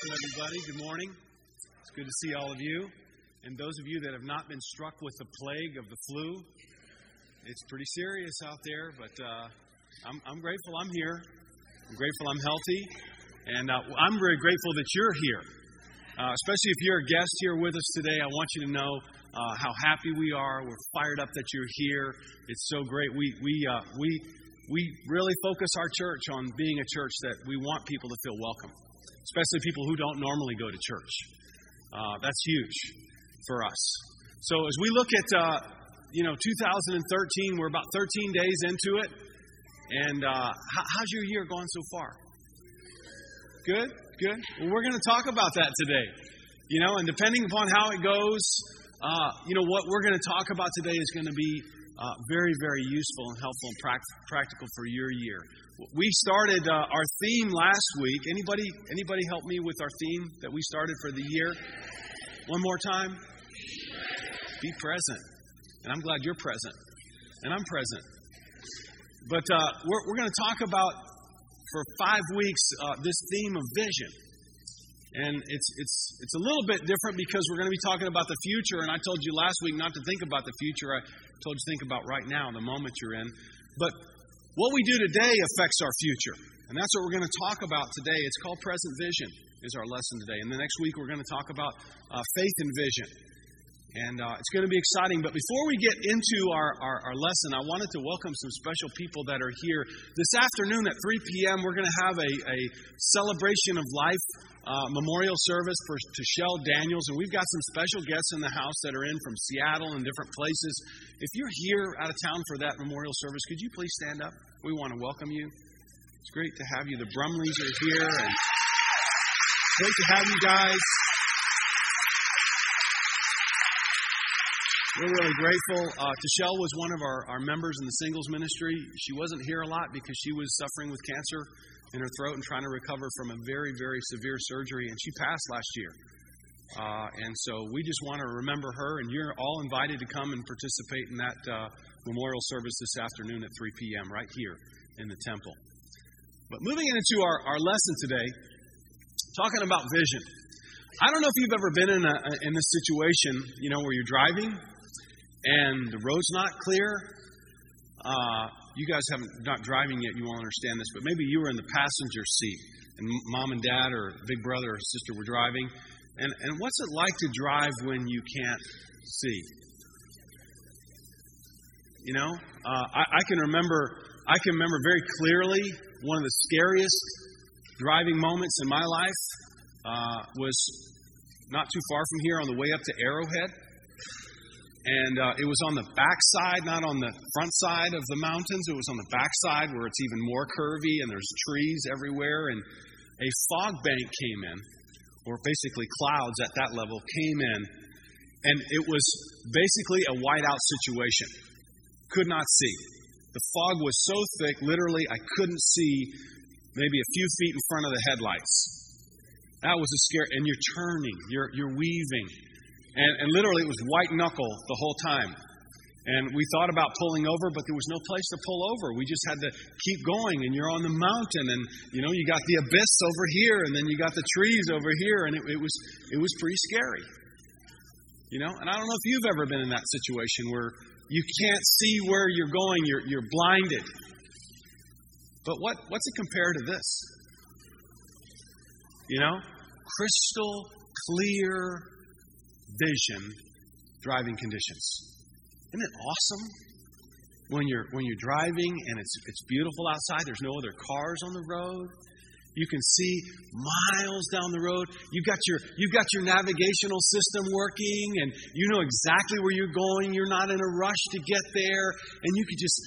Welcome, everybody. Good morning. It's good to see all of you. And those of you that have not been struck with the plague of the flu, it's pretty serious out there, but uh, I'm, I'm, grateful I'm here. I'm grateful I'm healthy. And uh, I'm very grateful that you're here. Uh, especially if you're a guest here with us today, I want you to know uh, how happy we are. We're fired up that you're here. It's so great. We, we, uh, we, we really focus our church on being a church that we want people to feel welcome especially people who don't normally go to church. Uh, that's huge for us. So as we look at, uh, you know, 2013, we're about 13 days into it. And uh, how's your year going so far? Good, good. Well, we're going to talk about that today. You know, and depending upon how it goes, uh, you know, what we're going to talk about today is going to be uh, very, very useful and helpful and practical for your year. We started uh, our theme last week. Anybody, anybody help me with our theme that we started for the year? One more time. Be present. And I'm glad you're present. And I'm present. But uh, we're, we're going to talk about, for five weeks, uh, this theme of vision. And it's, it's, it's a little bit different because we're going to be talking about the future. And I told you last week not to think about the future. I told you to think about right now, the moment you're in. But what we do today affects our future. And that's what we're going to talk about today. It's called Present Vision, is our lesson today. And the next week, we're going to talk about uh, faith and vision. And uh, it's going to be exciting. But before we get into our, our, our, lesson, I wanted to welcome some special people that are here. This afternoon at 3 p.m., we're going to have a, a celebration of life uh, memorial service for Shell Daniels. And we've got some special guests in the house that are in from Seattle and different places. If you're here out of town for that memorial service, could you please stand up? We want to welcome you. It's great to have you. The Brumleys are here. and Great to have you guys. We're really grateful. Uh, Tashelle was one of our, our members in the singles ministry. She wasn't here a lot because she was suffering with cancer in her throat and trying to recover from a very, very severe surgery, and she passed last year. Uh, and so we just want to remember her, and you're all invited to come and participate in that uh, memorial service this afternoon at 3 p.m. right here in the temple. But moving into our, our lesson today, talking about vision. I don't know if you've ever been in, a, in this situation, you know, where you're driving and the road's not clear. Uh, you guys haven't not driving yet, you won't understand this, but maybe you were in the passenger seat and mom and dad or big brother or sister were driving. And, and what's it like to drive when you can't see? You know, uh, I, I can remember I can remember very clearly one of the scariest driving moments in my life uh, was not too far from here on the way up to Arrowhead and uh, it was on the backside, not on the front side of the mountains. It was on the backside where it's even more curvy and there's trees everywhere. And a fog bank came in, or basically clouds at that level came in, and it was basically a whiteout situation. Could not see. The fog was so thick, literally, I couldn't see maybe a few feet in front of the headlights. That was a scare. And you're turning, you're, you're weaving. And, and literally, it was white knuckle the whole time. And we thought about pulling over, but there was no place to pull over. We just had to keep going. And you're on the mountain, and you know you got the abyss over here, and then you got the trees over here, and it, it was it was pretty scary. You know, and I don't know if you've ever been in that situation where you can't see where you're going, you're you're blinded. But what what's it compared to this? You know, crystal clear vision driving conditions. Isn't it awesome? When you're when you're driving and it's it's beautiful outside, there's no other cars on the road. You can see miles down the road. You've got your you've got your navigational system working and you know exactly where you're going. You're not in a rush to get there and you could just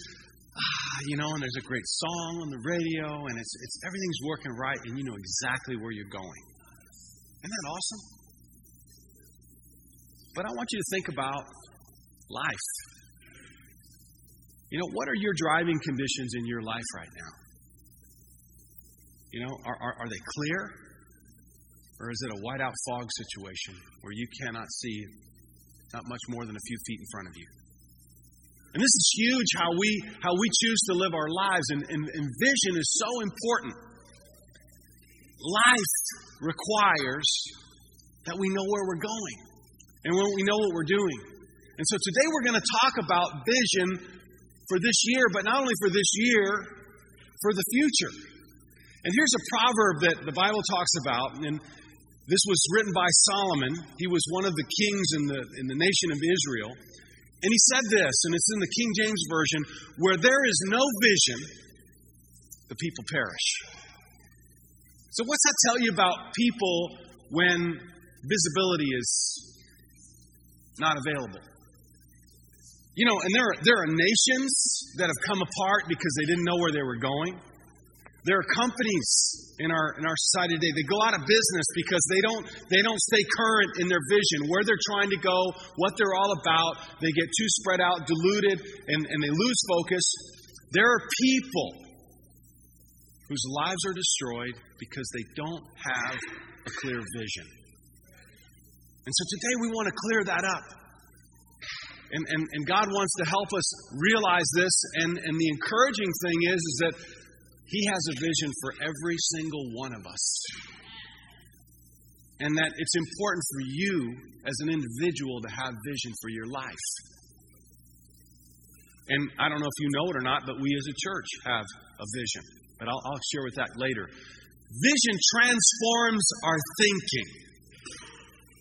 ah, you know, and there's a great song on the radio and it's it's everything's working right and you know exactly where you're going. Isn't that awesome? But I want you to think about life. You know, what are your driving conditions in your life right now? You know, are, are, are they clear? Or is it a whiteout fog situation where you cannot see not much more than a few feet in front of you? And this is huge how we how we choose to live our lives, and, and, and vision is so important. Life requires that we know where we're going and when we know what we're doing. And so today we're going to talk about vision for this year, but not only for this year, for the future. And here's a proverb that the Bible talks about, and this was written by Solomon. He was one of the kings in the, in the nation of Israel. And he said this, and it's in the King James Version where there is no vision, the people perish. So, what's that tell you about people when visibility is not available? You know, and there are, there are nations that have come apart because they didn't know where they were going. There are companies in our in our society today. They go out of business because they don't they don't stay current in their vision, where they're trying to go, what they're all about. They get too spread out, diluted, and, and they lose focus. There are people whose lives are destroyed because they don't have a clear vision. And so today we want to clear that up. And, and, and God wants to help us realize this. And, and the encouraging thing is, is that He has a vision for every single one of us. And that it's important for you as an individual to have vision for your life. And I don't know if you know it or not, but we as a church have a vision. But I'll, I'll share with that later. Vision transforms our thinking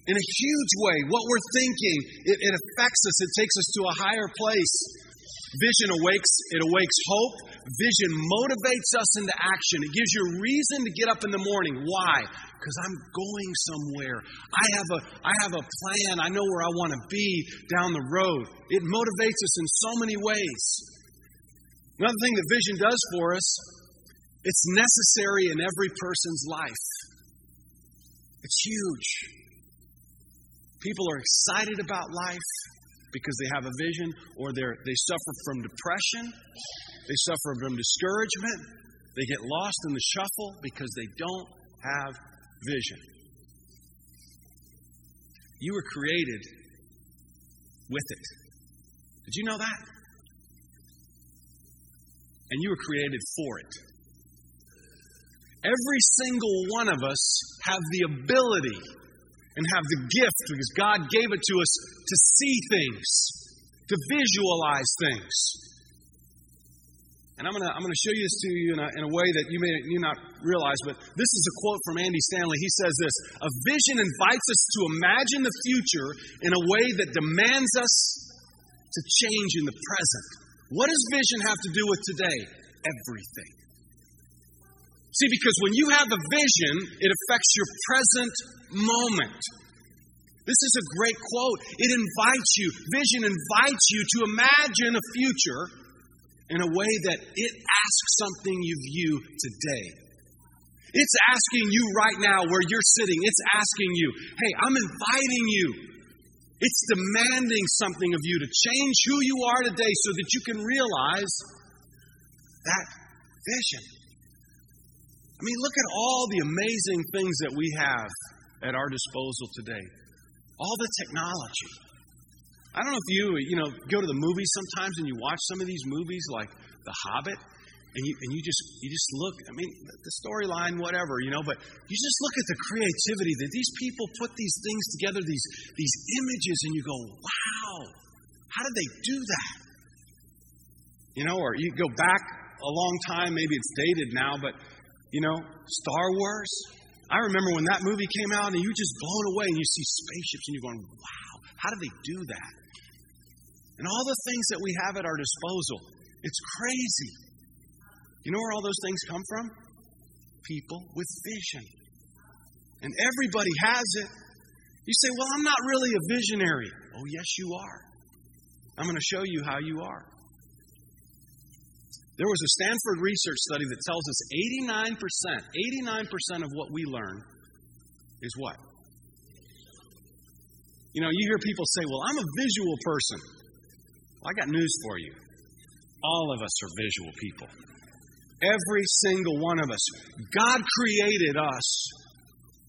in a huge way. What we're thinking, it, it, affects us, it takes us to a higher place. Vision awakes, it awakes hope. Vision motivates us into action. It gives you a reason to get up in the morning. Why? Because I'm going somewhere. I have a I have a plan. I know where I want to be down the road. It motivates us in so many ways. Another thing that vision does for us, it's necessary in every person's life. It's huge. People are excited about life because they have a vision, or they suffer from depression, they suffer from discouragement, they get lost in the shuffle because they don't have vision. You were created with it. Did you know that? And you were created for it. Every single one of us have the ability and have the gift, because God gave it to us, to see things, to visualize things. And I'm going to I'm to show you this to you in a, in a way that you may you not realize, but this is a quote from Andy Stanley. He says this A vision invites us to imagine the future in a way that demands us to change in the present. What does vision have to do with today? Everything. See, because when you have a vision, it affects your present moment. This is a great quote. It invites you, vision invites you to imagine a future in a way that it asks something of you today. It's asking you right now where you're sitting, it's asking you, hey, I'm inviting you. It's demanding something of you to change who you are today so that you can realize that vision. I mean, look at all the amazing things that we have at our disposal today. All the technology. I don't know if you, you know, go to the movies sometimes and you watch some of these movies like The Hobbit, and you, and you just you just look. I mean, the storyline, whatever, you know, but you just look at the creativity that these people put these things together, these these images, and you go, wow, how did they do that? You know, or you go back a long time, maybe it's dated now, but you know, Star Wars. I remember when that movie came out and you just blown away and you see spaceships and you're going, wow, how did they do that? And all the things that we have at our disposal, it's crazy. You know where all those things come from? People with vision. And everybody has it. You say, well, I'm not really a visionary. Oh, yes, you are. I'm going to show you how you are. There was a Stanford research study that tells us 89%, 89% of what we learn is what? You know, you hear people say, well, I'm a visual person. Well, I got news for you. All of us are visual people. Every single one of us. God created us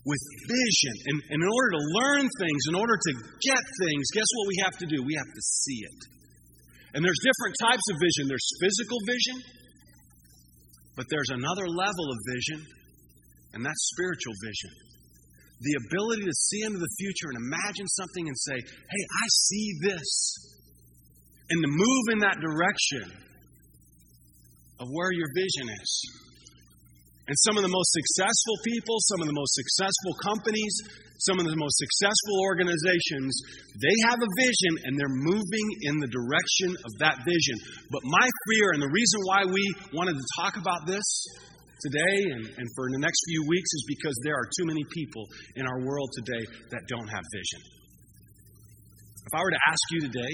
with vision. And, and in order to learn things, in order to get things, guess what we have to do? We have to see it. And there's different types of vision there's physical vision, but there's another level of vision, and that's spiritual vision. the ability to see into the future and imagine something and say, hey, I see this. And to move in that direction of where your vision is. And some of the most successful people, some of the most successful companies, some of the most successful organizations, they have a vision and they're moving in the direction of that vision. But my fear, and the reason why we wanted to talk about this today and, and for the next few weeks, is because there are too many people in our world today that don't have vision. If I were to ask you today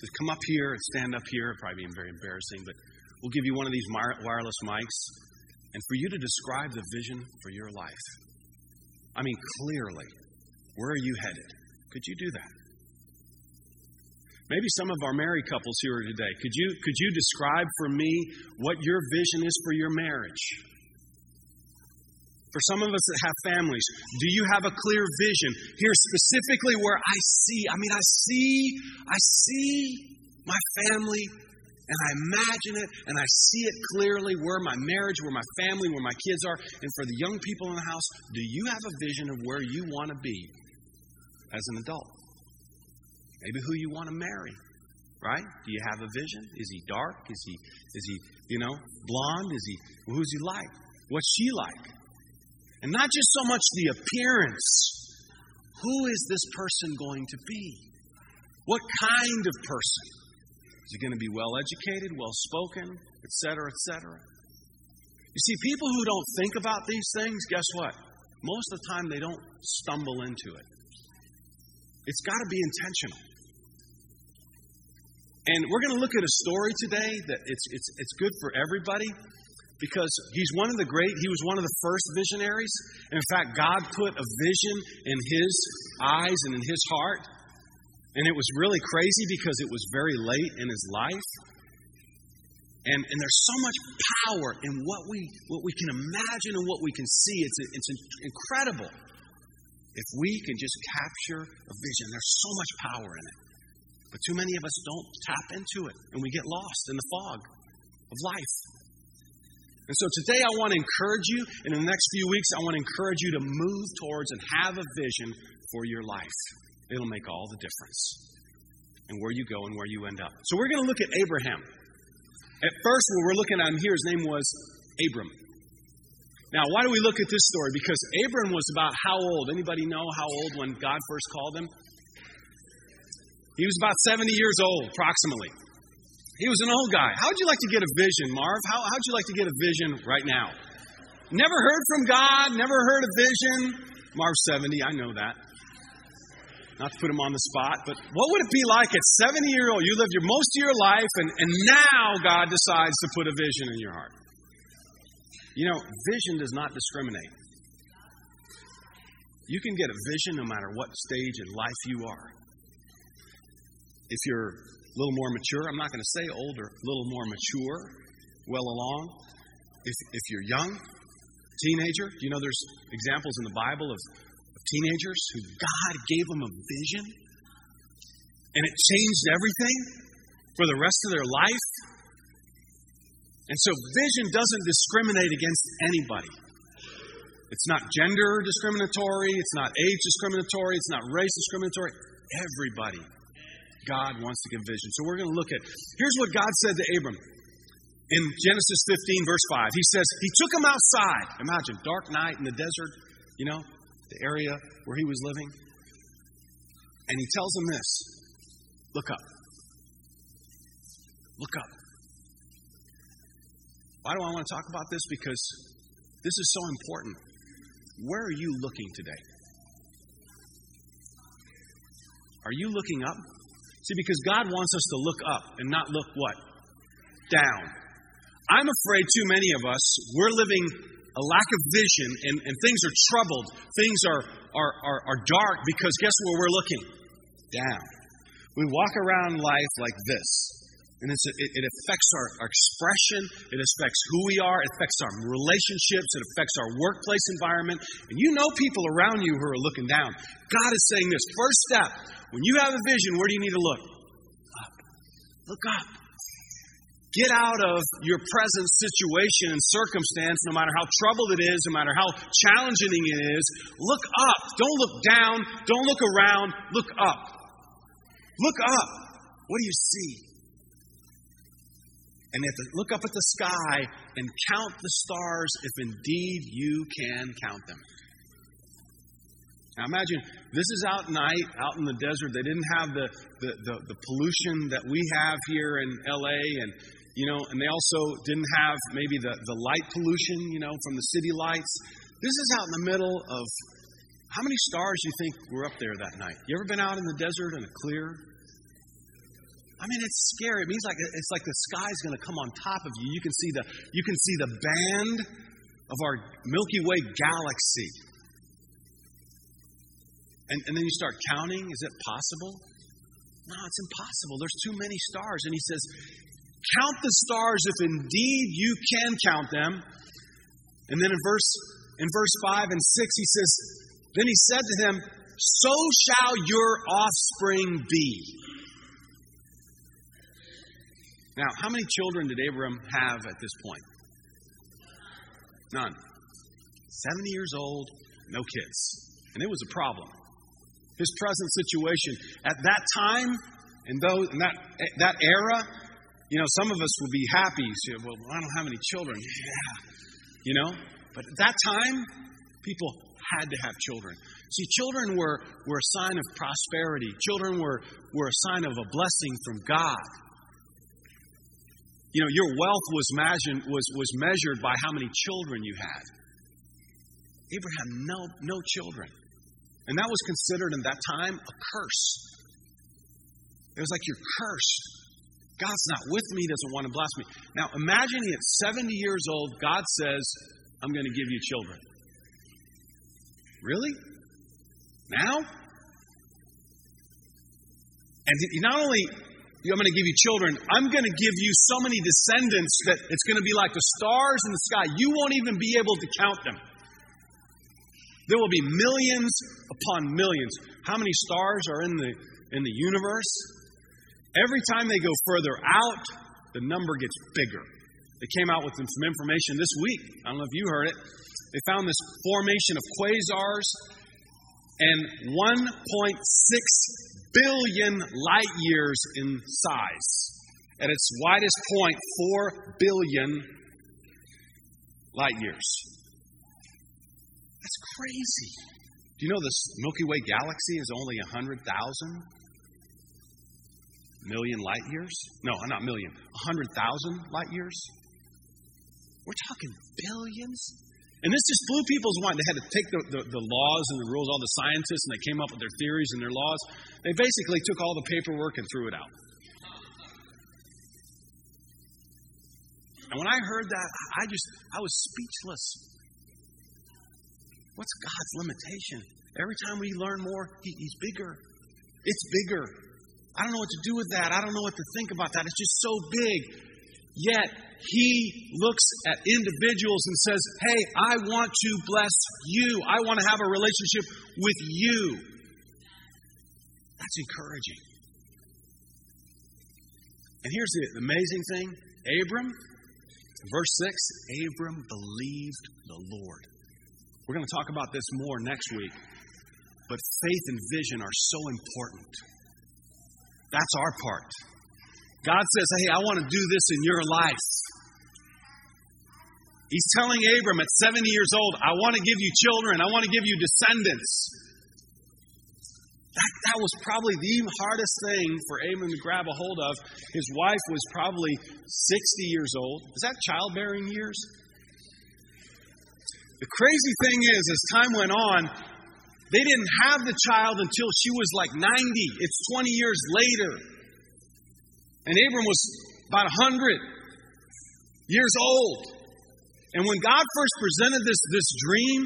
to come up here and stand up here, probably be very embarrassing, but We'll give you one of these wireless mics, and for you to describe the vision for your life. I mean, clearly, where are you headed? Could you do that? Maybe some of our married couples here today, could you, could you describe for me what your vision is for your marriage? For some of us that have families, do you have a clear vision here specifically where I see? I mean, I see, I see my family and I imagine it and I see it clearly where my marriage, where my family, where my kids are. And for the young people in the house, do you have a vision of where you want to be as an adult? Maybe who you want to marry, right? Do you have a vision? Is he dark? Is he, is he, you know, blonde? Is he, who's he like? What's she like? And not just so much the appearance. Who is this person going to be? What kind of person? Is he going to be well educated, well spoken, etc., etc.? You see, people who don't think about these things, guess what? Most of the time they don't stumble into it. It's got to be intentional. And we're going to look at a story today that it's, it's, it's good for everybody because he's one of the great, he was one of the first visionaries. And in fact, God put a vision in his eyes and in his heart and it was really crazy because it was very late in his life. And, and there's so much power in what we, what we can imagine and what we can see. It's, it's incredible. If we can just capture a vision, there's so much power in it. But too many of us don't tap into it, and we get lost in the fog of life. And so today I want to encourage you, in the next few weeks, I want to encourage you to move towards and have a vision for your life. It'll make all the difference and where you go and where you end up. So we're going to look at Abraham. At first, when we're looking at him here, his name was Abram. Now, why do we look at this story? Because Abram was about how old? Anybody know how old when God first called him? He was about 70 years old, approximately. He was an old guy. How would you like to get a vision, Marv? How would you like to get a vision right now? Never heard from God, never heard a vision. Marv's 70, I know that not to put him on the spot, but what would it be like at 70 years old? You lived your most of your life, and, and now God decides to put a vision in your heart. You know, vision does not discriminate. You can get a vision no matter what stage in life you are. If you're a little more mature, I'm not going to say older, a little more mature, well along. If, if you're young, teenager, you know there's examples in the Bible of teenagers who God gave them a vision and it changed everything for the rest of their life. And so vision doesn't discriminate against anybody. It's not gender discriminatory, it's not age discriminatory, it's not race discriminatory. Everybody, God wants to give vision. So we're going to look at here's what God said to Abram in Genesis 15, verse 5. He says, He took him outside. Imagine, dark night in the desert, you know, the area where he was living. And he tells him this Look up. Look up. Why do I want to talk about this? Because this is so important. Where are you looking today? Are you looking up? See, because God wants us to look up and not look what? Down. I'm afraid too many of us, we're living a lack of vision, and, and things are troubled. Things are, are, are, are dark because guess where we're looking? Down. We walk around life like this. And it, it affects our, our expression, it affects who we are, it affects our relationships, it affects our workplace environment. And you know people around you who are looking down. God is saying this first step when you have a vision, where do you need to look? Up. Look up. Get out of your present situation and circumstance, no matter how troubled it is, no matter how challenging it is. Look up. Don't look down. Don't look around. Look up. Look up. What do you see? And look up at the sky and count the stars if indeed you can count them. Now imagine this is out night, out in the desert. They didn't have the, the, the, the pollution that we have here in LA and you know, and they also didn't have maybe the, the light pollution, you know, from the city lights. This is out in the middle of how many stars you think were up there that night? You ever been out in the desert in a clear? I mean, it's scary. It means like it's like the sky's going to come on top of you. You can see the you can see the band of our Milky Way galaxy. And, and then you start counting. Is it possible? No, it's impossible. There's too many stars. And he says, Count the stars if indeed you can count them. And then in verse in verse 5 and 6 he says, Then he said to him, So shall your offspring be. Now, how many children did Abram have at this point? None. 70 years old, no kids. And it was a problem. His present situation at that time, and those, in that, that era, you know, some of us will be happy. So, well, I don't have any children. Yeah. You know? But at that time, people had to have children. See, children were, were a sign of prosperity. Children were, were a sign of a blessing from God. You know, your wealth was, imagined, was, was measured by how many children you had. Abraham, no, no children. And that was considered in that time a curse. It was like you're cursed. God's not with me, doesn't want to bless me. Now, imagine at 70 years old, God says, I'm going to give you children. Really? Now? And not only I'm going to give you children, I'm going to give you so many descendants that it's going to be like the stars in the sky. You won't even be able to count them. There will be millions upon millions. How many stars are in the in the universe? Every time they go further out, the number gets bigger. They came out with some information this week. I don't know if you heard it. They found this formation of quasars and 1.6 billion light years in size. At its widest point, 4 billion light years. That's crazy. Do you know this Milky Way galaxy is only 100,000 million light years? No, not million, 100,000 light years? We're talking billions. And this just blew people's mind. They had to take the, the, the, laws and the rules, all the scientists, and they came up with their theories and their laws. They basically took all the paperwork and threw it out. And when I heard that, I just, I was speechless. What's God's limitation? Every time we learn more, he, He's bigger. It's bigger. I don't know what to do with that. I don't know what to think about that. It's just so big. Yet, he looks at individuals and says, Hey, I want to bless you. I want to have a relationship with you. That's encouraging. And here's the amazing thing Abram, verse 6 Abram believed the Lord. We're going to talk about this more next week. But faith and vision are so important. That's our part. God says, Hey, I want to do this in your life. He's telling Abram at 70 years old, I want to give you children, I want to give you descendants. That, that was probably the hardest thing for Abram to grab a hold of. His wife was probably 60 years old. Is that childbearing years? The crazy thing is, as time went on, they didn't have the child until she was like 90. It's 20 years later. And Abram was about 100 years old. And when God first presented this, this dream,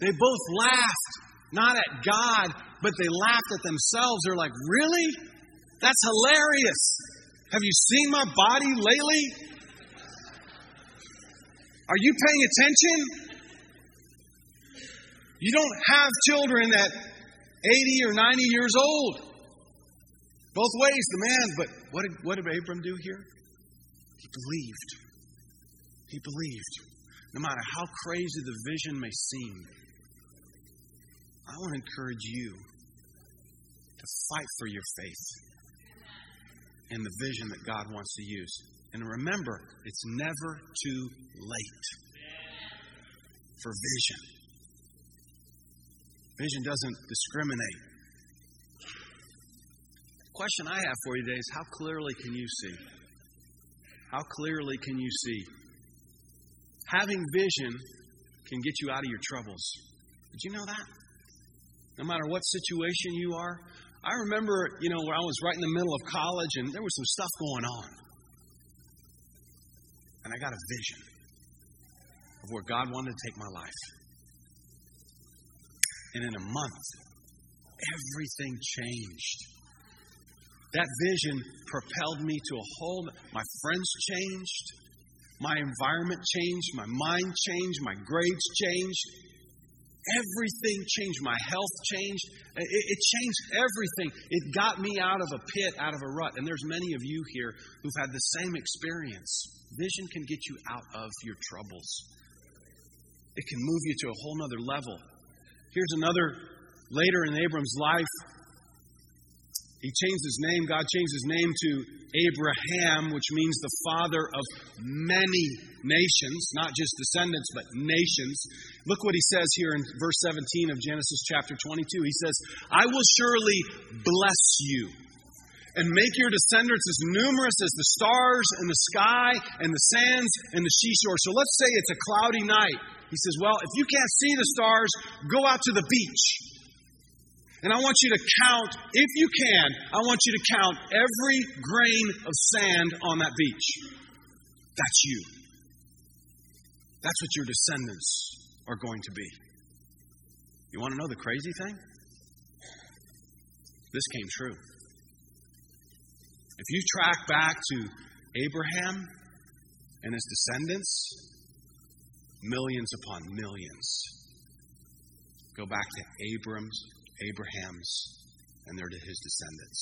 they both laughed, not at God, but they laughed at themselves. They're like, Really? That's hilarious. Have you seen my body lately? Are you paying attention? You don't have children at 80 or 90 years old. Both ways, the man. But what did, what did Abram do here? He believed. He believed. No matter how crazy the vision may seem, I want to encourage you to fight for your faith and the vision that God wants to use. And remember, it's never too late for vision. Vision doesn't discriminate. The question I have for you today is how clearly can you see? How clearly can you see? Having vision can get you out of your troubles. Did you know that? No matter what situation you are. I remember, you know, where I was right in the middle of college and there was some stuff going on. And I got a vision of where God wanted to take my life. And in a month, everything changed. That vision propelled me to a whole my friends changed, my environment changed, my mind changed, my grades changed. Everything changed. My health changed. It, it, changed everything. It got me out of a pit, out of a rut. And there's many of you here who've had the same experience. Vision can get you out of your troubles. It can move you to a whole nother level. Here's another later in Abram's life. He changed his name. God changed his name to Abraham, which means the father of many nations, not just descendants, but nations. Look what he says here in verse 17 of Genesis chapter 22. He says, I will surely bless you and make your descendants as numerous as the stars in the sky and the sands and the seashore. So let's say it's a cloudy night. He says, Well, if you can't see the stars, go out to the beach. And I want you to count, if you can, I want you to count every grain of sand on that beach. That's you. That's what your descendants are going to be. You want to know the crazy thing? This came true. If you track back to Abraham and his descendants, millions upon millions go back to Abram's, Abraham's, and they're to his descendants.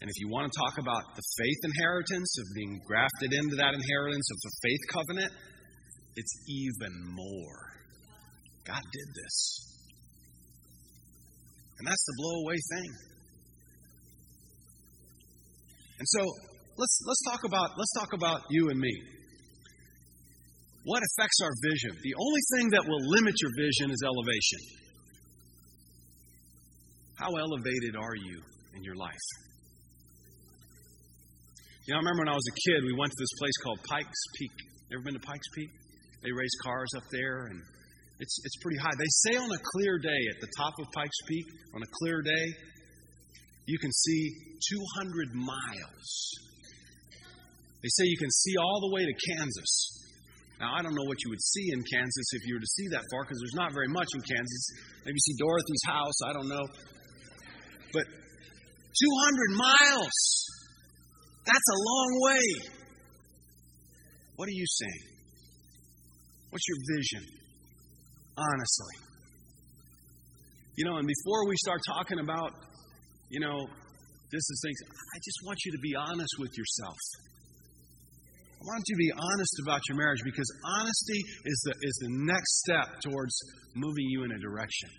And if you want to talk about the faith inheritance of being grafted into that inheritance of the faith covenant, it's even more. God did this. And that's the blow away thing. And so let's let's talk about let's talk about you and me. What affects our vision? The only thing that will limit your vision is elevation. How elevated are you in your life? You know, I remember when I was a kid, we went to this place called Pikes Peak. Ever been to Pikes Peak? They race cars up there, and it's, it's pretty high. They say on a clear day at the top of Pikes Peak, on a clear day, you can see 200 miles. They say you can see all the way to Kansas. Now, I don't know what you would see in Kansas if you were to see that far because there's not very much in Kansas. Maybe see Dorothy's house, I don't know. But 200 miles, that's a long way. What are you saying? What's your vision? Honestly. You know, and before we start talking about, you know, this is things, I just want you to be honest with yourself. I want you to be honest about your marriage because honesty is the, is the next step towards moving you in a direction.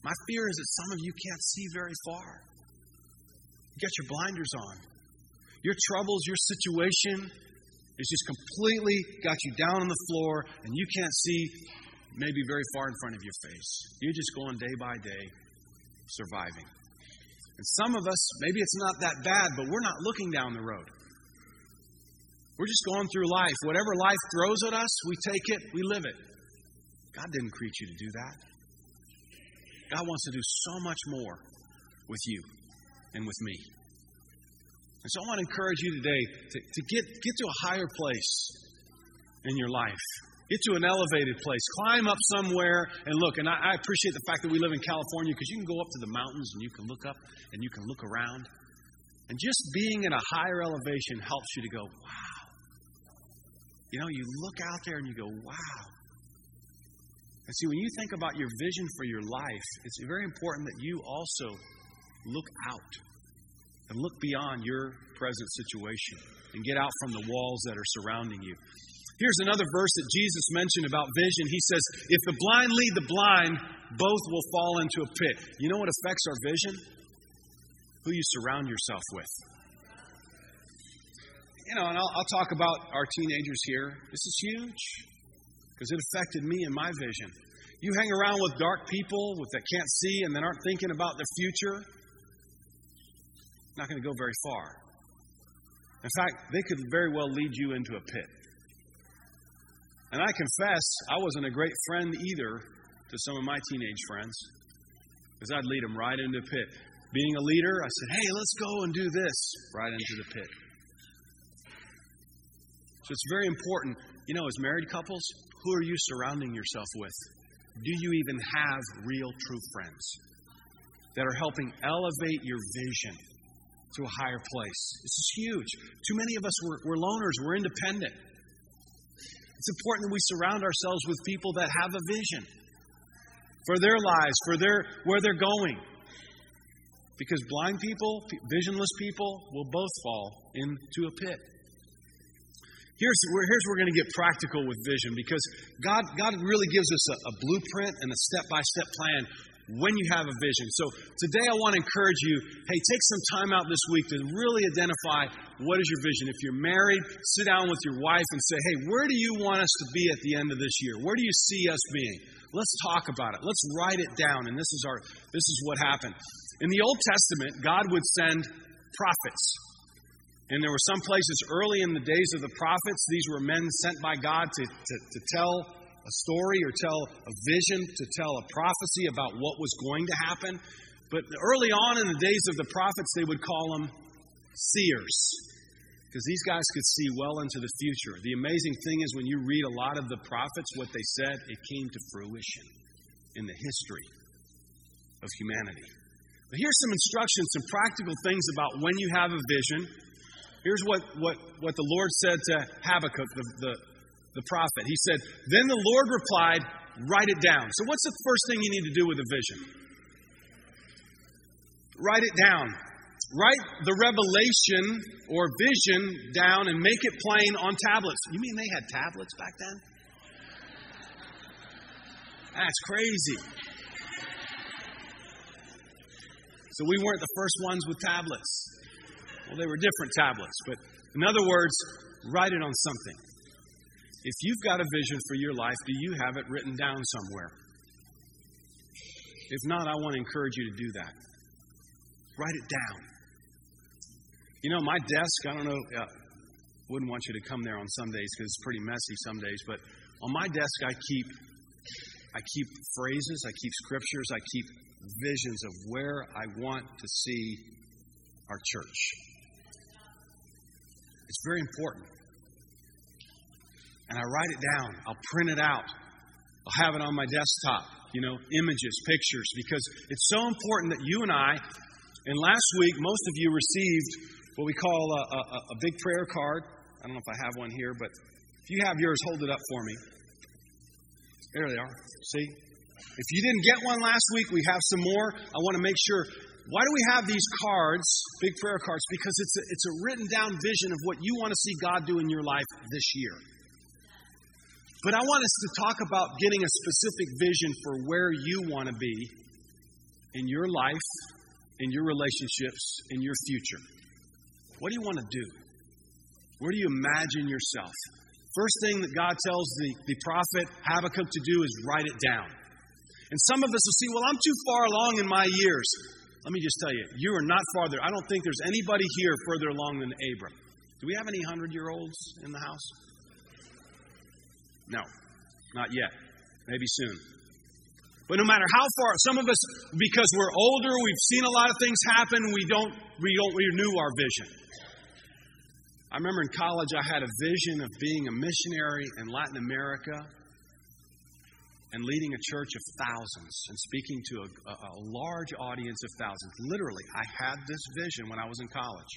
My fear is that some of you can't see very far. You got your blinders on. Your troubles, your situation is just completely got you down on the floor, and you can't see maybe very far in front of your face. You're just going day by day, surviving. And some of us, maybe it's not that bad, but we're not looking down the road. We're just going through life. Whatever life throws at us, we take it, we live it. God didn't create you to do that. God wants to do so much more with you and with me. And so I want to encourage you today to, to get, get to a higher place in your life. Get to an elevated place. Climb up somewhere and look. And I, I appreciate the fact that we live in California because you can go up to the mountains and you can look up and you can look around. And just being in a higher elevation helps you to go, wow. You know, you look out there and you go, wow. And see, when you think about your vision for your life, it's very important that you also look out. and look beyond your present situation and get out from the walls that are surrounding you. Here's another verse that Jesus mentioned about vision. He says, If the blind lead the blind, both will fall into a pit. You know what affects our vision? Who you surround yourself with. You know, and I'll, I'll talk about our teenagers here. This is huge because it affected me and my vision. You hang around with dark people with that can't see and that aren't thinking about the future, not going to go very far. In fact, they could very well lead you into a pit. And I confess, I wasn't a great friend either to some of my teenage friends because I'd lead them right into a pit. Being a leader, I said, hey, let's go and do this, right into the pit. So it's very important, you know, as married couples, who are you surrounding yourself with? Do you even have real, true friends that are helping elevate your vision to a higher place? This is huge. Too many of us, we're, we're loners, we're independent. It's important that we surround ourselves with people that have a vision for their lives, for their where they're going. Because blind people, visionless people will both fall into a pit. Here's where, here's where we're going to get practical with vision because God, God really gives us a, a blueprint and a step by step plan when you have a vision. So today I want to encourage you hey, take some time out this week to really identify what is your vision. If you're married, sit down with your wife and say, hey, where do you want us to be at the end of this year? Where do you see us being? Let's talk about it. Let's write it down. And this is our this is what happened. In the Old Testament, God would send prophets and there were some places early in the days of the prophets, these were men sent by God to, to, to tell a story or tell a vision, to tell a prophecy about what was going to happen. But early on in the days of the prophets, they would call them seers because these guys could see well into the future. The amazing thing is, when you read a lot of the prophets, what they said, it came to fruition in the history of humanity. But here's some instructions, some practical things about when you have a vision Here's what, what, what the Lord said to Habakkuk, the, the, the prophet. He said, Then the Lord replied, Write it down. So, what's the first thing you need to do with a vision? Write it down. Write the revelation or vision down and make it plain on tablets. You mean they had tablets back then? That's crazy. So we weren't the first ones with tablets. Well, they were different tablets, but in other words, write it on something. If you've got a vision for your life, do you have it written down somewhere? If not, I want to encourage you to do that. Write it down. You know, my desk, I don't know, uh, wouldn't want you to come there on some days because it's pretty messy some days, but on my desk I keep I keep phrases, I keep scriptures, I keep visions of where I want to see our church. It's very important. And I write it down, I'll print it out, I'll have it on my desktop, you know, images, pictures, because it's so important that you and I, and last week, most of you received what we call a, a, a big prayer card. I don't know if I have one here, but if you have yours, hold it up for me. There they are. See? If you didn't get one last week, we have some more. I want to make sure why do we have these cards, big prayer cards? Because it's a, it's a written down vision of what you want to see God do in your life this year. But I want us to talk about getting a specific vision for where you want to be in your life, in your relationships, in your future. What do you want to do? Where do you imagine yourself? First thing that God tells the, the prophet Habakkuk to do is write it down. And some of us will see, well, I'm too far along in my years. Let me just tell you, you are not farther. I don't think there's anybody here further along than Abram. Do we have any 100 year olds in the house? No, not yet. Maybe soon. But no matter how far, some of us, because we're older, we've seen a lot of things happen, we don't, we don't renew our vision. I remember in college, I had a vision of being a missionary in Latin America and leading a church of thousands and speaking to a, a, large audience of thousands. Literally, I had this vision when I was in college.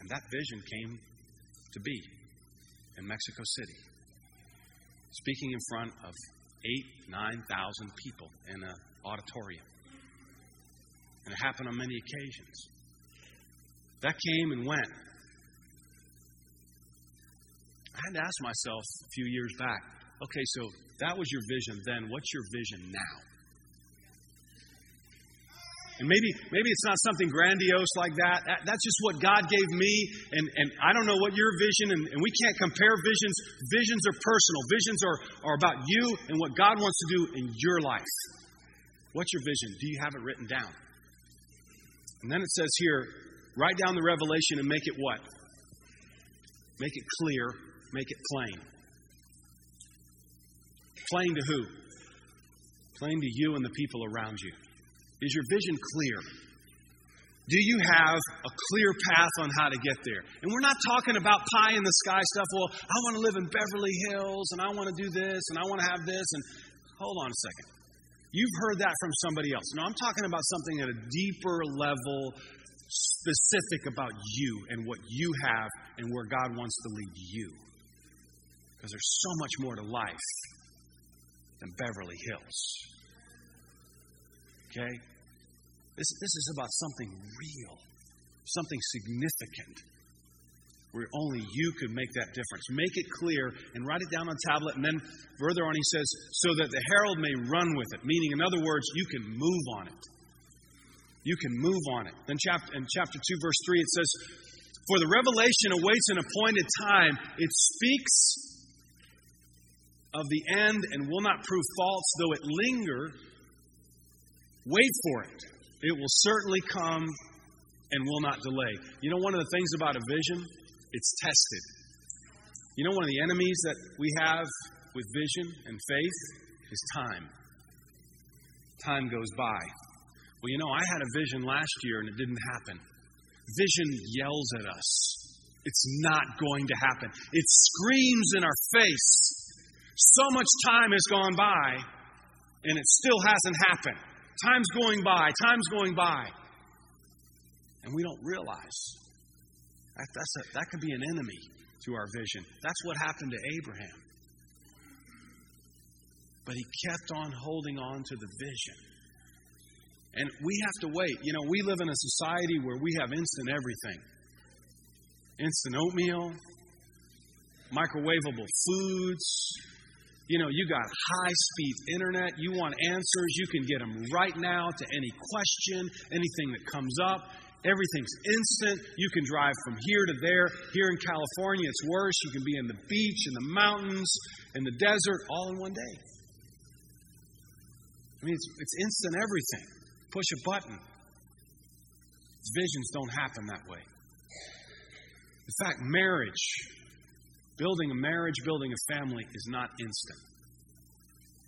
And that vision came to be in Mexico City, speaking in front of eight, 9,000 people in an auditorium. And it happened on many occasions. That came and went. I had to ask myself a few years back okay, so that was your vision then. What's your vision now? And maybe, maybe it's not something grandiose like that. that. That's just what God gave me. And, and I don't know what your vision, and, and we can't compare visions. Visions are personal, visions are, are about you and what God wants to do in your life. What's your vision? Do you have it written down? And then it says here, write down the revelation and make it what? Make it clear, make it plain. Plain to who? Plain to you and the people around you. Is your vision clear? Do you have a clear path on how to get there? And we're not talking about pie in the sky stuff. Well, I want to live in Beverly Hills and I want to do this and I want to have this. And hold on a second. You've heard that from somebody else. No, I'm talking about something at a deeper level, specific about you and what you have and where God wants to lead you. Because there's so much more to life than Beverly Hills. Okay? This, this is about something real, something significant, where only you could make that difference. Make it clear and write it down on tablet. And then further on, he says, so that the herald may run with it. Meaning, in other words, you can move on it. You can move on it. Then, chapter, in chapter 2, verse 3, it says, For the revelation awaits an appointed time. It speaks of the end and will not prove false, though it linger. Wait for it. It will certainly come and will not delay. You know, one of the things about a vision, it's tested. You know, one of the enemies that we have with vision and faith is time. Time goes by. Well, you know, I had a vision last year and it didn't happen. Vision yells at us. It's not going to happen. It screams in our face. So much time has gone by and it still hasn't happened. Time's going by, time's going by. And we don't realize that, that's a, that could be an enemy to our vision. That's what happened to Abraham. But he kept on holding on to the vision. And we have to wait. You know, we live in a society where we have instant everything instant oatmeal, microwavable foods, you know, you got high speed internet. You want answers. You can get them right now to any question, anything that comes up. Everything's instant. You can drive from here to there. Here in California, it's worse. You can be in the beach, in the mountains, in the desert, all in one day. I mean, it's, it's instant everything. Push a button. Visions don't happen that way. In fact, marriage Building a marriage, building a family is not instant.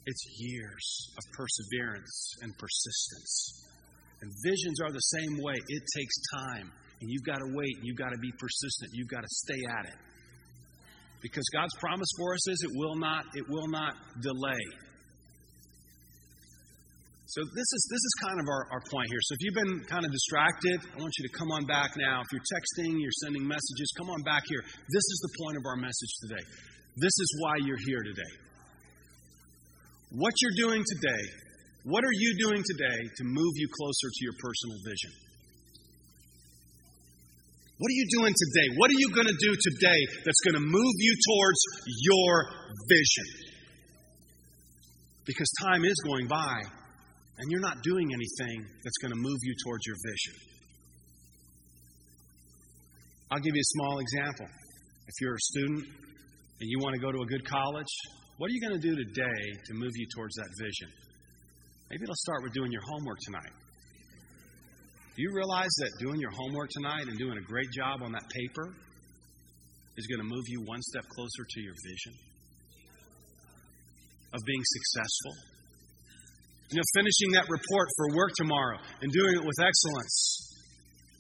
It's years of perseverance and persistence. And visions are the same way. It takes time. And you've got to wait. You've got to be persistent. You've got to stay at it. Because God's promise for us is it will not, it will not delay. So this is this is kind of our, our point here. So if you've been kind of distracted, I want you to come on back now. If you're texting, you're sending messages, come on back here. This is the point of our message today. This is why you're here today. What you're doing today, what are you doing today to move you closer to your personal vision? What are you doing today? What are you going to do today that's going to move you towards your vision? Because time is going by and you're not doing anything that's going to move you towards your vision. I'll give you a small example. If you're a student and you want to go to a good college, what are you going to do today to move you towards that vision? Maybe it'll start with doing your homework tonight. Do you realize that doing your homework tonight and doing a great job on that paper is going to move you one step closer to your vision of being successful? You know, finishing that report for work tomorrow and doing it with excellence.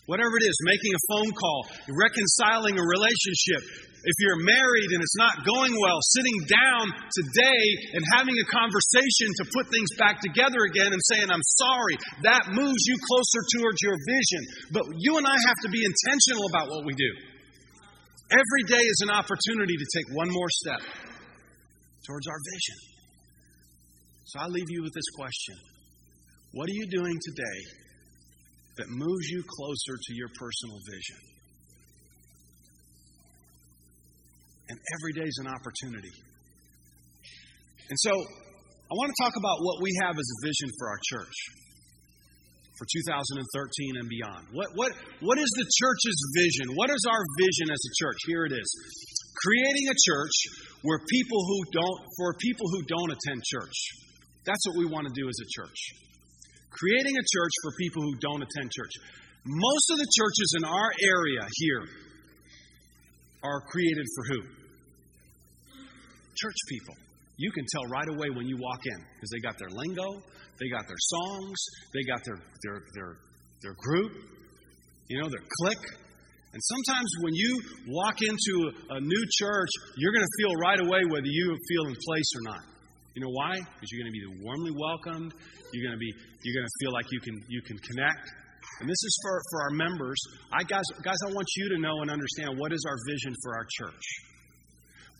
Whatever it is, making a phone call, reconciling a relationship. If you're married and it's not going well, sitting down today and having a conversation to put things back together again and saying, I'm sorry, that moves you closer towards your vision. But you and I have to be intentional about what we do. Every day is an opportunity to take one more step towards our vision. So I leave you with this question What are you doing today that moves you closer to your personal vision. And every day is an opportunity. And so, I want to talk about what we have as a vision for our church for 2013 and beyond. What, what, what is the church's vision? What is our vision as a church? Here it is. Creating a church where people who don't, for people who don't attend church. That's what we want to do as a church. Creating a church for people who don't attend church. Most of the churches in our area here are created for who? Church people. You can tell right away when you walk in because they got their lingo, they got their songs, they got their, their, their, their group, you know, their clique. And sometimes when you walk into a new church, you're going to feel right away whether you feel in place or not. You know why? Because you're going to be warmly welcomed. You're going to be you're going to feel like you can you can connect. And this is for, for our members. I guys guys I want you to know and understand what is our vision for our church.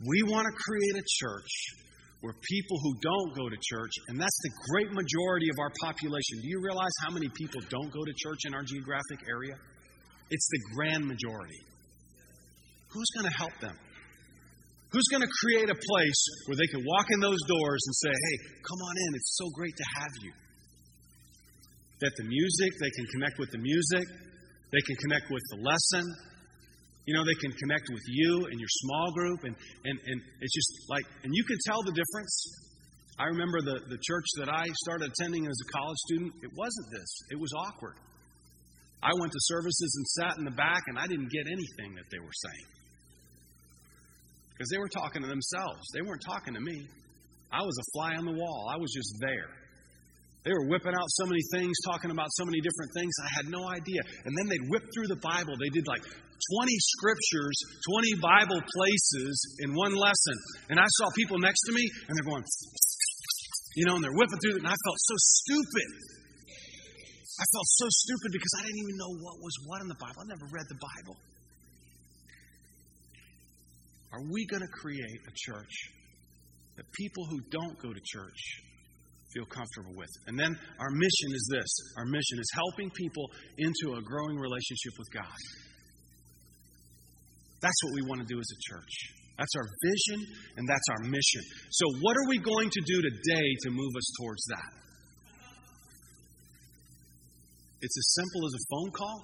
We want to create a church where people who don't go to church, and that's the great majority of our population. Do you realize how many people don't go to church in our geographic area? It's the grand majority. Who's going to help them? Who's going to create a place where they can walk in those doors and say, hey, come on in, it's so great to have you? That the music, they can connect with the music, they can connect with the lesson, you know, they can connect with you and your small group, and, and, and it's just like, and you can tell the difference. I remember the, the church that I started attending as a college student, it wasn't this, it was awkward. I went to services and sat in the back, and I didn't get anything that they were saying. Because they were talking to themselves, they weren't talking to me. I was a fly on the wall, I was just there. They were whipping out so many things, talking about so many different things. I had no idea. And then they'd whip through the Bible. They did like 20 scriptures, 20 Bible places in one lesson. And I saw people next to me, and they're going, you know, and they're whipping through it, and I felt so stupid. I felt so stupid because I didn't even know what was what in the Bible. I never read the Bible. Are we going to create a church that people who don't go to church feel comfortable with? And then our mission is this our mission is helping people into a growing relationship with God. That's what we want to do as a church. That's our vision and that's our mission. So, what are we going to do today to move us towards that? It's as simple as a phone call.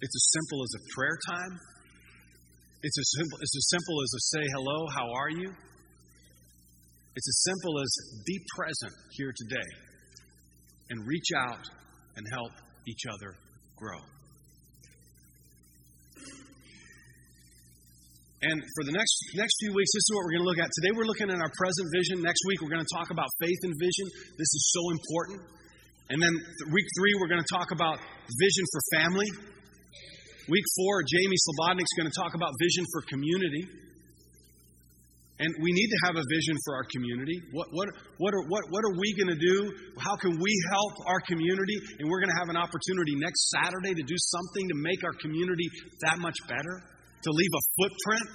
It's as simple as a prayer time. It's as simple, it's as simple as a say hello, how are you? It's as simple as be present here today and reach out and help each other grow. And for the next next few weeks, this is what we're going to look at. Today we're looking at our present vision. Next week we're going to talk about faith and vision. This is so important. And then week three we're going to talk about vision for family. Week four, Jamie Slobodnik's going to talk about vision for community. And we need to have a vision for our community. What, what, what, are, what, what are we going to do? How can we help our community? And we're going to have an opportunity next Saturday to do something to make our community that much better to leave a footprint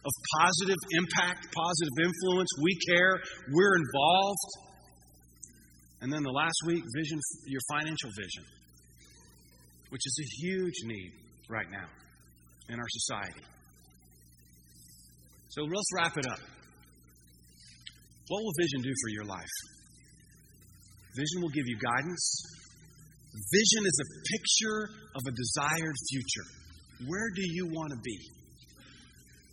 of positive impact, positive influence. We care, we're involved. And then the last week, vision, your financial vision, which is a huge need right now in our society. So let's wrap it up. What will vision do for your life? Vision will give you guidance. Vision is a picture of a desired future. Where do you want to be?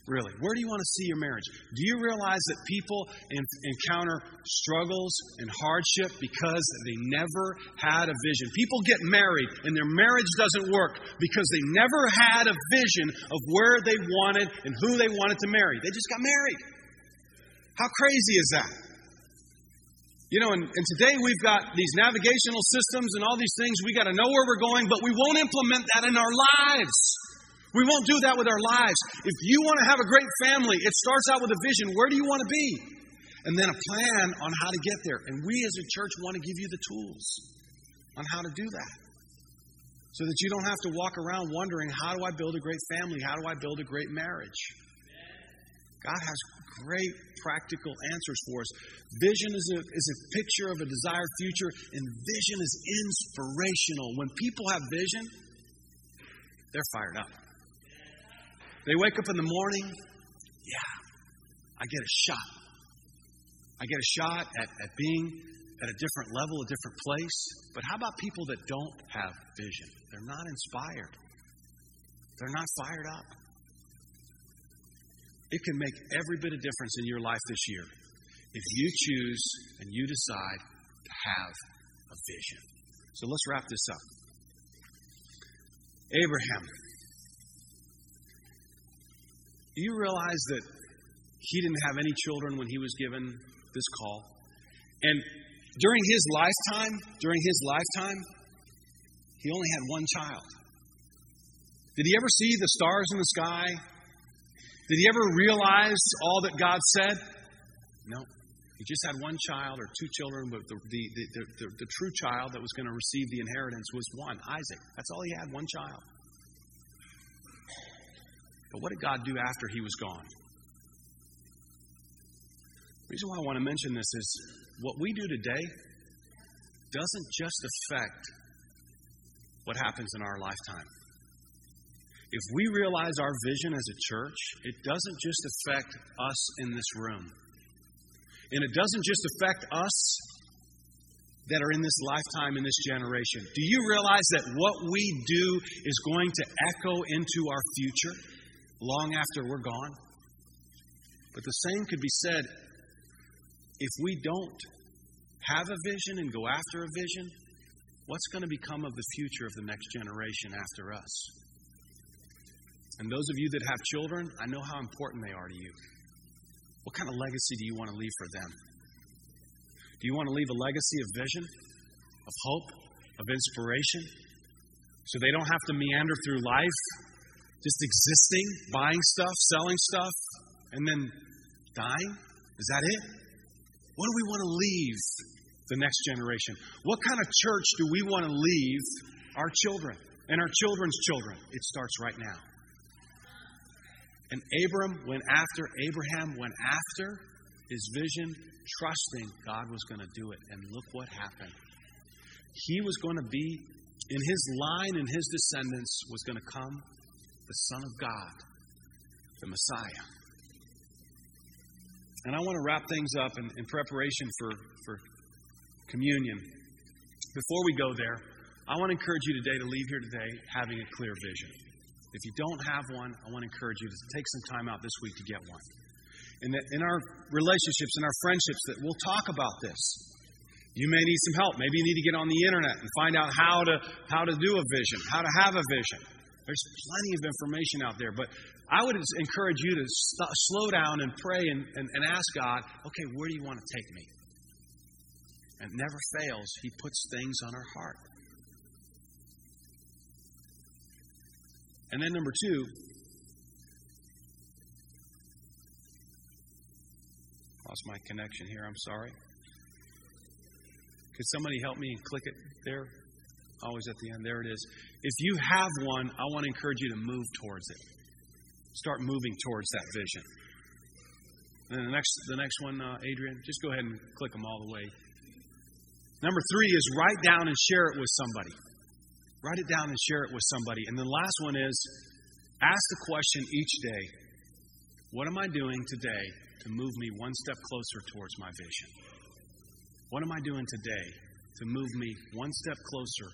Really, where do you want to see your marriage? Do you realize that people encounter struggles and hardship because they never had a vision? People get married and their marriage doesn't work because they never had a vision of where they wanted and who they wanted to marry. They just got married. How crazy is that? You know, and, and, today we've got these navigational systems and all these things. We got to know where we're going, but we won't implement that in our lives. We won't do that with our lives. If you want to have a great family, it starts out with a vision. Where do you want to be? And then a plan on how to get there. And we as a church want to give you the tools on how to do that. So that you don't have to walk around wondering, how do I build a great family? How do I build a great marriage? God has great practical answers for us. Vision is a, is a picture of a desired future, and vision is inspirational. When people have vision, they're fired up. They wake up in the morning, yeah, I get a shot. I get a shot at, at being at a different level, a different place. But how about people that don't have vision? They're not inspired, they're not fired up. It can make every bit of difference in your life this year if you choose and you decide to have a vision. So let's wrap this up. Abraham. Do you realize that he didn't have any children when he was given this call? And during his lifetime, during his lifetime, he only had one child. Did he ever see the stars in the sky? Did he ever realize all that God said? No. He just had one child or two children, but the, the, the, the, the true child that was going to receive the inheritance was one, Isaac. That's all he had, one child. But what did God do after he was gone? The reason why I want to mention this is what we do today doesn't just affect what happens in our lifetime. If we realize our vision as a church, it doesn't just affect us in this room. And it doesn't just affect us that are in this lifetime, in this generation. Do you realize that what we do is going to echo into our future long after we're gone? But the same could be said if we don't have a vision and go after a vision, what's going to become of the future of the next generation after us? And those of you that have children, I know how important they are to you. What kind of legacy do you want to leave for them? Do you want to leave a legacy of vision, of hope, of inspiration? So they don't have to meander through life just existing, buying stuff, selling stuff, and then dying? Is that it? What do we want to leave the next generation? What kind of church do we want to leave our children and our children's children? It starts right now. And Abram went after, Abraham went after his vision, trusting God was going to do it. And look what happened. He was going to be, in his line and his descendants, was going to come the Son of God, the Messiah. And I want to wrap things up in, in preparation for, for communion. Before we go there, I want to encourage you today to leave here today having a clear vision. If you don't have one, I want to encourage you to take some time out this week to get one. And that in our relationships, in our friendships, that we'll talk about this. You may need some help. Maybe you need to get on the internet and find out how to how to do a vision, how to have a vision. There's plenty of information out there, but I would encourage you to st- slow down and pray and, and, and ask God, okay, where do you want to take me? And never fails, He puts things on our heart. And then number two, lost my connection here. I'm sorry. Could somebody help me and click it there? Always at the end. There it is. If you have one, I want to encourage you to move towards it. Start moving towards that vision. And the next, the next one, uh, Adrian, just go ahead and click them all the way. Number three is write down and share it with somebody. Write it down and share it with somebody. And the last one is ask the question each day What am I doing today to move me one step closer towards my vision? What am I doing today to move me one step closer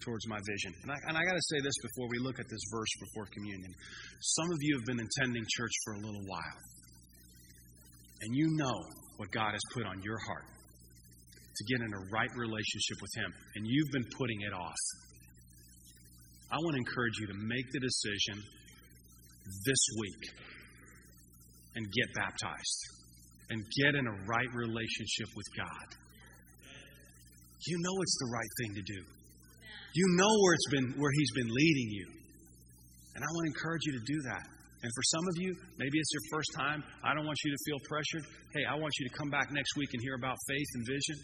towards my vision? And I, and I got to say this before we look at this verse before communion. Some of you have been attending church for a little while, and you know what God has put on your heart to get in a right relationship with Him, and you've been putting it off. I want to encourage you to make the decision this week and get baptized and get in a right relationship with God. You know it's the right thing to do. You know where it's been where he's been leading you. And I want to encourage you to do that. And for some of you, maybe it's your first time. I don't want you to feel pressured. Hey, I want you to come back next week and hear about faith and vision.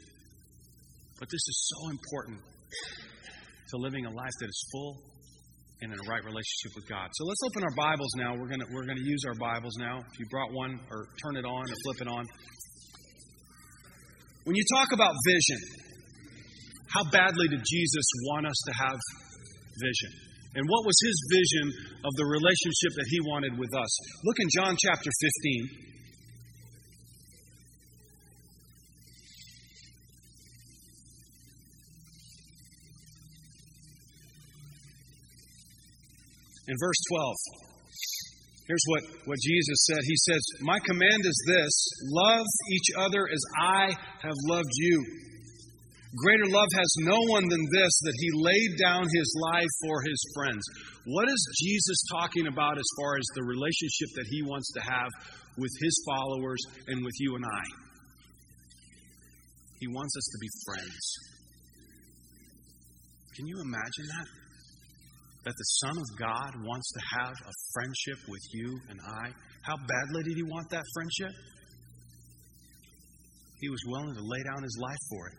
But this is so important to living a life that is full and in a right relationship with God. So let's open our Bibles now. We're going to we're going to use our Bibles now. If you brought one or turn it on or flip it on. When you talk about vision, how badly did Jesus want us to have vision? And what was his vision of the relationship that he wanted with us? Look in John chapter 15. In verse 12, here's what, what Jesus said. He says, My command is this love each other as I have loved you. Greater love has no one than this, that he laid down his life for his friends. What is Jesus talking about as far as the relationship that he wants to have with his followers and with you and I? He wants us to be friends. Can you imagine that? that the Son of God wants to have a friendship with you and I? How badly did he want that friendship? He was willing to lay down his life for it.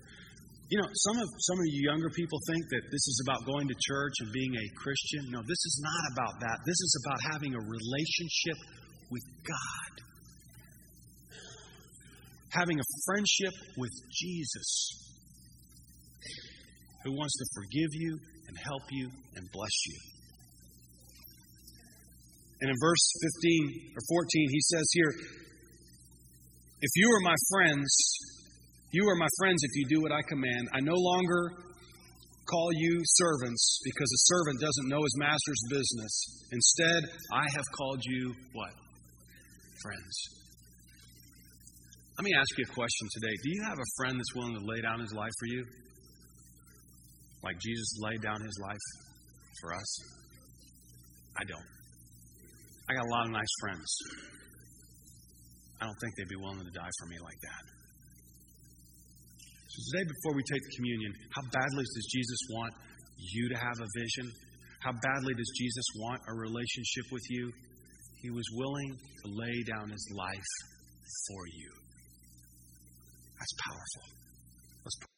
You know, some of some of you younger people think that this is about going to church and being a Christian. No, this is not about that. This is about having a relationship with God. Having a friendship with Jesus who wants to forgive you and help you and bless you. And in verse 15 or 14, he says here, If you are my friends, you are my friends if you do what I command. I no longer call you servants because a servant doesn't know his master's business. Instead, I have called you what? Friends. Let me ask you a question today. Do you have a friend that's willing to lay down his life for you? like Jesus laid down his life for us? I don't. I got a lot of nice friends. I don't think they'd be willing to die for me like that. So today, before we take communion, how badly does Jesus want you to have a vision? How badly does Jesus want a relationship with you? He was willing to lay down his life for you. That's powerful. Let's